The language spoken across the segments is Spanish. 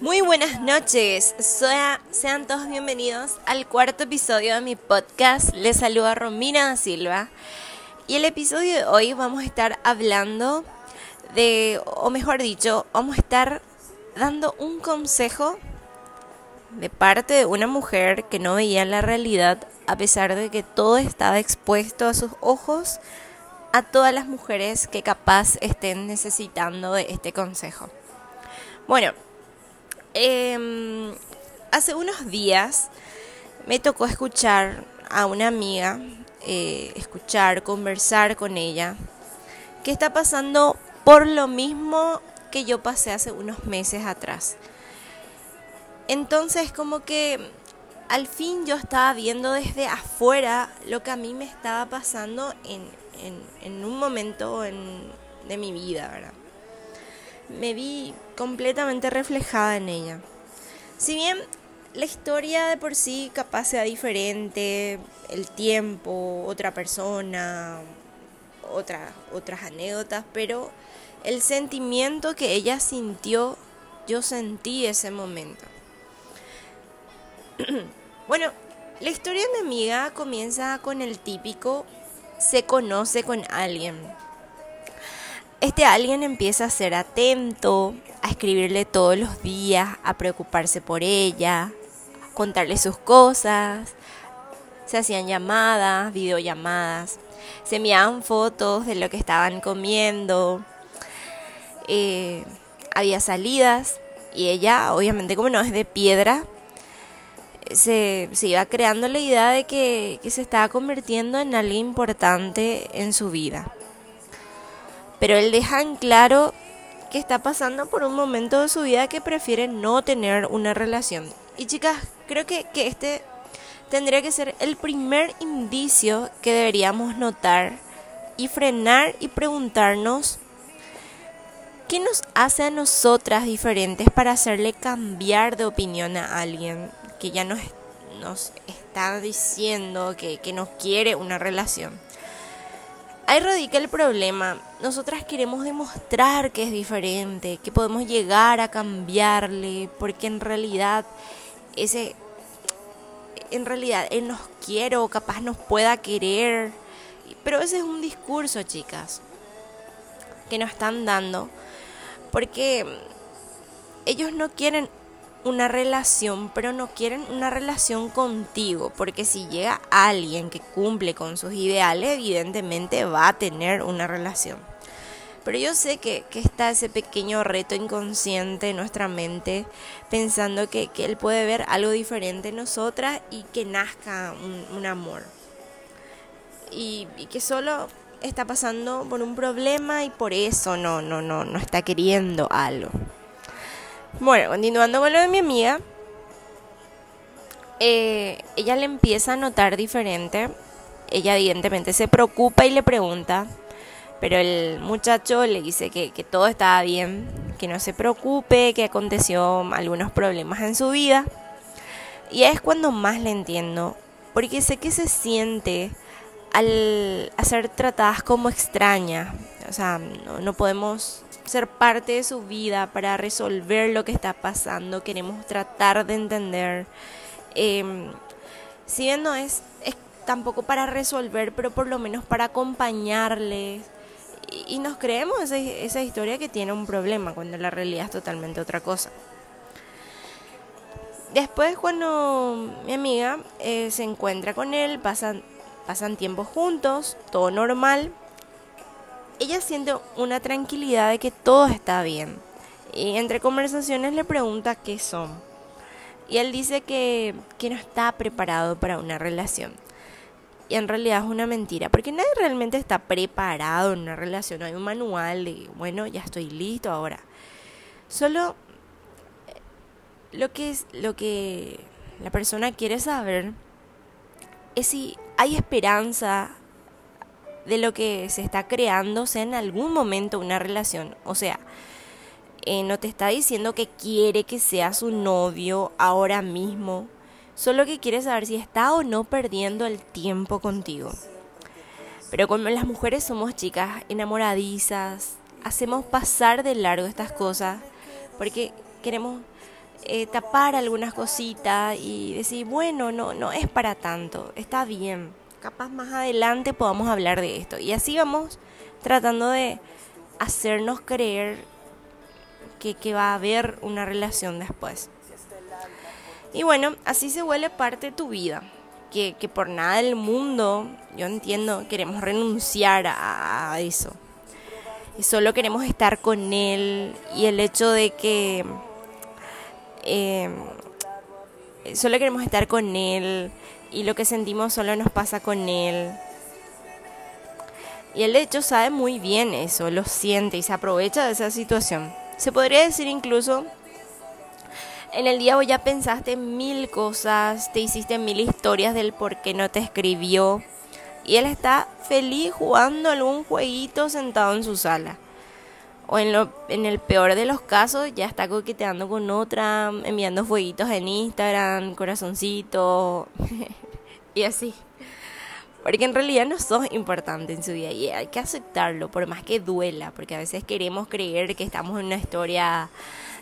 Muy buenas noches, sean todos bienvenidos al cuarto episodio de mi podcast. Les saluda Romina Silva y el episodio de hoy vamos a estar hablando de, o mejor dicho, vamos a estar dando un consejo de parte de una mujer que no veía la realidad a pesar de que todo estaba expuesto a sus ojos a todas las mujeres que capaz estén necesitando de este consejo. Bueno, eh, hace unos días me tocó escuchar a una amiga, eh, escuchar, conversar con ella, que está pasando por lo mismo que yo pasé hace unos meses atrás. Entonces como que al fin yo estaba viendo desde afuera lo que a mí me estaba pasando en, en, un momento de mi vida, ¿verdad? me vi completamente reflejada en ella. Si bien la historia de por sí capaz sea diferente, el tiempo, otra persona, otra, otras anécdotas, pero el sentimiento que ella sintió, yo sentí ese momento. bueno, la historia amiga comienza con el típico se conoce con alguien este alguien empieza a ser atento, a escribirle todos los días, a preocuparse por ella, contarle sus cosas. Se hacían llamadas, videollamadas, se enviaban fotos de lo que estaban comiendo. Eh, había salidas y ella, obviamente como no es de piedra, se, se, iba creando la idea de que, que se estaba convirtiendo en alguien importante en su vida pero él deja en claro que está pasando por un momento de su vida que prefiere no tener una relación. Y chicas, creo que, que este tendría que ser el primer indicio que deberíamos notar y frenar y preguntarnos qué nos hace a nosotras diferentes para hacerle cambiar de opinión a alguien que ya nos, nos está diciendo que, que no quiere una relación. Ahí radica el problema. Nosotras queremos demostrar que es diferente, que podemos llegar a cambiarle, porque en realidad ese en realidad él nos quiere o capaz nos pueda querer. Pero ese es un discurso, chicas, que nos están dando, porque ellos no quieren una relación, pero no quieren una relación contigo, porque si llega alguien que cumple con sus ideales, evidentemente va a tener una relación. Pero yo sé que, está ese pequeño reto inconsciente en nuestra mente, pensando que, él puede ver algo diferente en nosotras y que nazca un, amor. Y, y, que solo está pasando por un problema y por eso no, no, no, no está queriendo algo. Bueno, continuando con lo de mi amiga, eh, ella le empieza a notar diferente. Ella evidentemente se preocupa y le pregunta, pero el muchacho le dice que, que todo estaba bien, que no se preocupe, que aconteció algunos problemas en su vida. Y es cuando más le entiendo, porque sé que se siente al ser tratadas como extrañas. O sea, no, no podemos ser parte de su vida, para resolver lo que está pasando, queremos tratar de entender. Eh, si bien no es, es tampoco para resolver, pero por lo menos para acompañarles. Y, nos creemos esa, esa, historia que tiene un problema, cuando la realidad es totalmente otra cosa. Después cuando mi amiga eh, se encuentra con él, pasan, pasan tiempo juntos, todo normal ella siente una tranquilidad de que todo está bien. Y entre conversaciones le pregunta qué son. Y él dice que, que no está preparado para una relación. Y en realidad es una mentira, porque nadie realmente está preparado en una relación. No hay un manual de, bueno, ya estoy listo ahora. Solo eh, lo que es lo que la persona quiere saber es si hay esperanza de lo que se está creándose en algún momento una relación. O sea, eh, no te está diciendo que quiere que sea su novio ahora mismo, solo que quiere saber si está o no perdiendo el tiempo contigo. Pero como las mujeres somos chicas enamoradizas, hacemos pasar de largo estas cosas porque queremos eh, tapar algunas cositas y decir, bueno, no, no es para tanto, está bien. Capaz más adelante podamos hablar de esto. Y así vamos tratando de hacernos creer que, que va a haber una relación después. Y bueno, así se vuelve parte de tu vida. Que, que por nada del mundo, yo entiendo, queremos renunciar a, a eso. Y solo queremos estar con él. Y el hecho de que eh, solo queremos estar con Él y lo que sentimos solo nos pasa con Él. Y el hecho sabe muy bien eso, lo siente y se aprovecha de esa situación. Se podría decir incluso, en el día vos ya pensaste mil cosas, te hiciste mil historias del por qué no te escribió. Y él está feliz jugando algún jueguito sentado en su sala o en, lo, en el peor de los casos ya está coqueteando con otra, enviando fueguitos en Instagram, corazoncito y así. Porque en realidad no sos importante en su vida y hay que aceptarlo, por más que duela, porque a veces queremos creer que estamos en una historia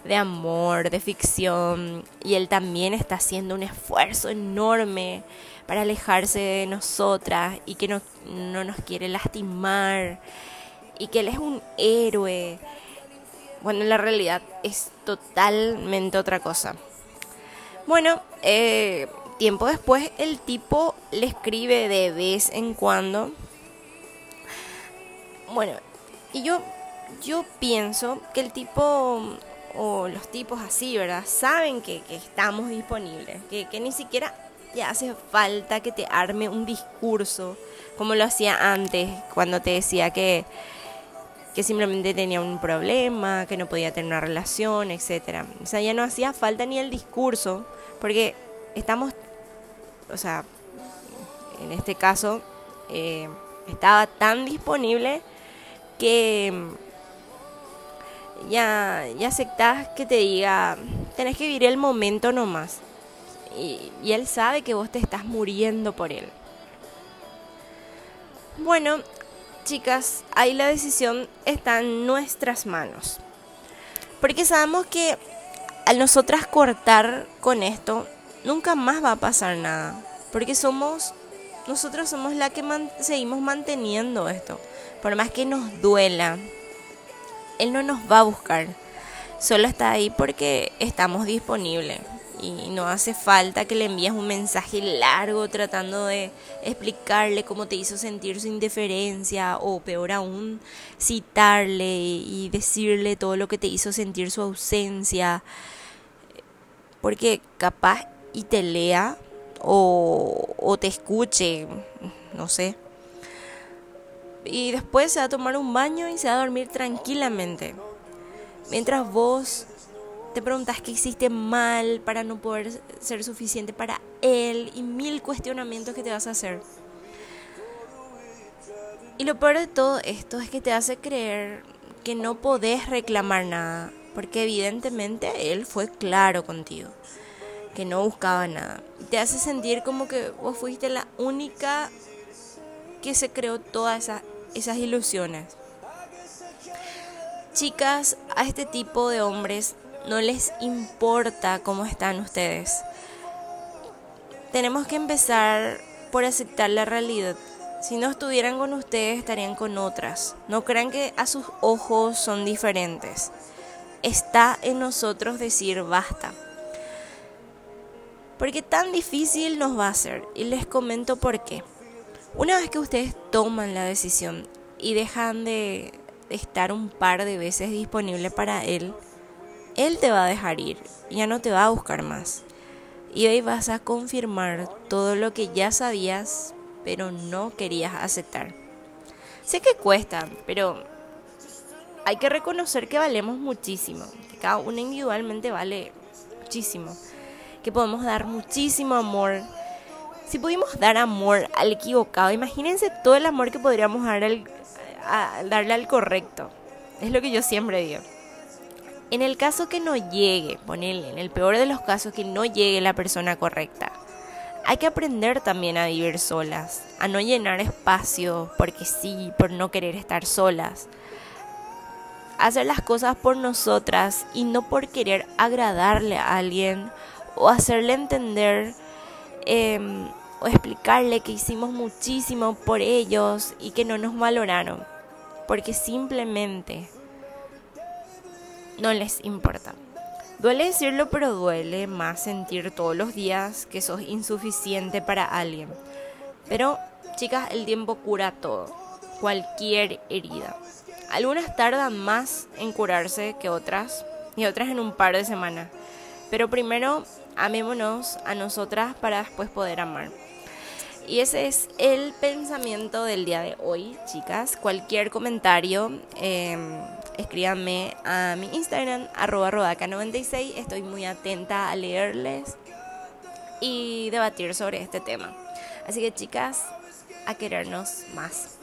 de amor, de ficción, y él también está haciendo un esfuerzo enorme para alejarse de nosotras y que no, no nos quiere lastimar y que él es un héroe. Bueno, en la realidad es totalmente otra cosa. Bueno, eh, tiempo después el tipo le escribe de vez en cuando. Bueno, y yo, yo pienso que el tipo o los tipos así, ¿verdad? Saben que, estamos disponibles, que, que ni siquiera te hace falta que te arme un discurso como lo hacía antes, cuando te decía que que simplemente tenía un problema, que no podía tener una relación, etc. O sea, ya no hacía falta ni el discurso, porque estamos, o sea, en este caso, eh, estaba tan disponible que ya, ya aceptás que te diga, tenés que vivir el momento nomás. Y, y él sabe que vos te estás muriendo por él. Bueno, chicas, ahí la decisión está en nuestras manos. Porque sabemos que al nosotras cortar con esto, nunca más va a pasar nada. Porque somos, nosotros somos la que seguimos manteniendo esto. Por más que nos duela, Él no nos va a buscar. Solo está ahí porque estamos disponibles y no hace falta que le envíes un mensaje largo tratando de explicarle cómo te hizo sentir su indiferencia o peor aún citarle y decirle todo lo que te hizo sentir su ausencia. Porque capaz y te lea o, o te escuche no sé. Y después se va a tomar un baño y se va a dormir tranquilamente. Mientras vos te preguntas qué hiciste mal para no poder ser suficiente para él y mil cuestionamientos que te vas a hacer. Y lo peor de todo esto es que te hace creer que no podés reclamar nada, porque evidentemente él fue claro contigo, que no buscaba nada. Te hace sentir como que vos fuiste la única que se creó todas esas, esas ilusiones. Chicas, a este tipo de hombres no les importa cómo están ustedes. Tenemos que empezar por aceptar la realidad. Si no estuvieran con ustedes, estarían con otras. No crean que a sus ojos son diferentes. Está en nosotros decir basta. Porque tan difícil nos va a ser. Y les comento por qué. Una vez que ustedes toman la decisión y dejan de estar un par de veces disponible para él, él te va a dejar ir, ya no te va a buscar más. Y hoy vas a confirmar todo lo que ya sabías, pero no querías aceptar. Sé que cuesta, pero hay que reconocer que valemos muchísimo, que cada uno individualmente vale muchísimo, que podemos dar muchísimo amor. Si pudimos dar amor al equivocado, imagínense todo el amor que podríamos dar darle al correcto. Es lo que yo siempre digo. En el caso que no llegue, ponele, en el peor de los casos que no llegue la persona correcta, Hay que aprender también a vivir solas, a no llenar espacio porque sí, por no querer estar solas. Hacer las cosas por nosotras y no por querer agradarle a alguien o hacerle entender em, o explicarle que hicimos muchísimo por ellos y que no nos valoraron, porque simplemente no les importa. Duele decirlo, pero duele más sentir todos los días que sos insuficiente para alguien. Pero, chicas, el tiempo cura todo, cualquier herida. Algunas tardan más en curarse que otras y otras en un par de semanas. Pero primero, amémonos a nosotras para después poder amar. Y ese es el pensamiento del día de hoy, chicas. Cualquier comentario, em, escríbanme a mi Instagram, arroba rodaca96. Estoy muy atenta a leerles y debatir sobre este tema. Así que chicas, a querernos más.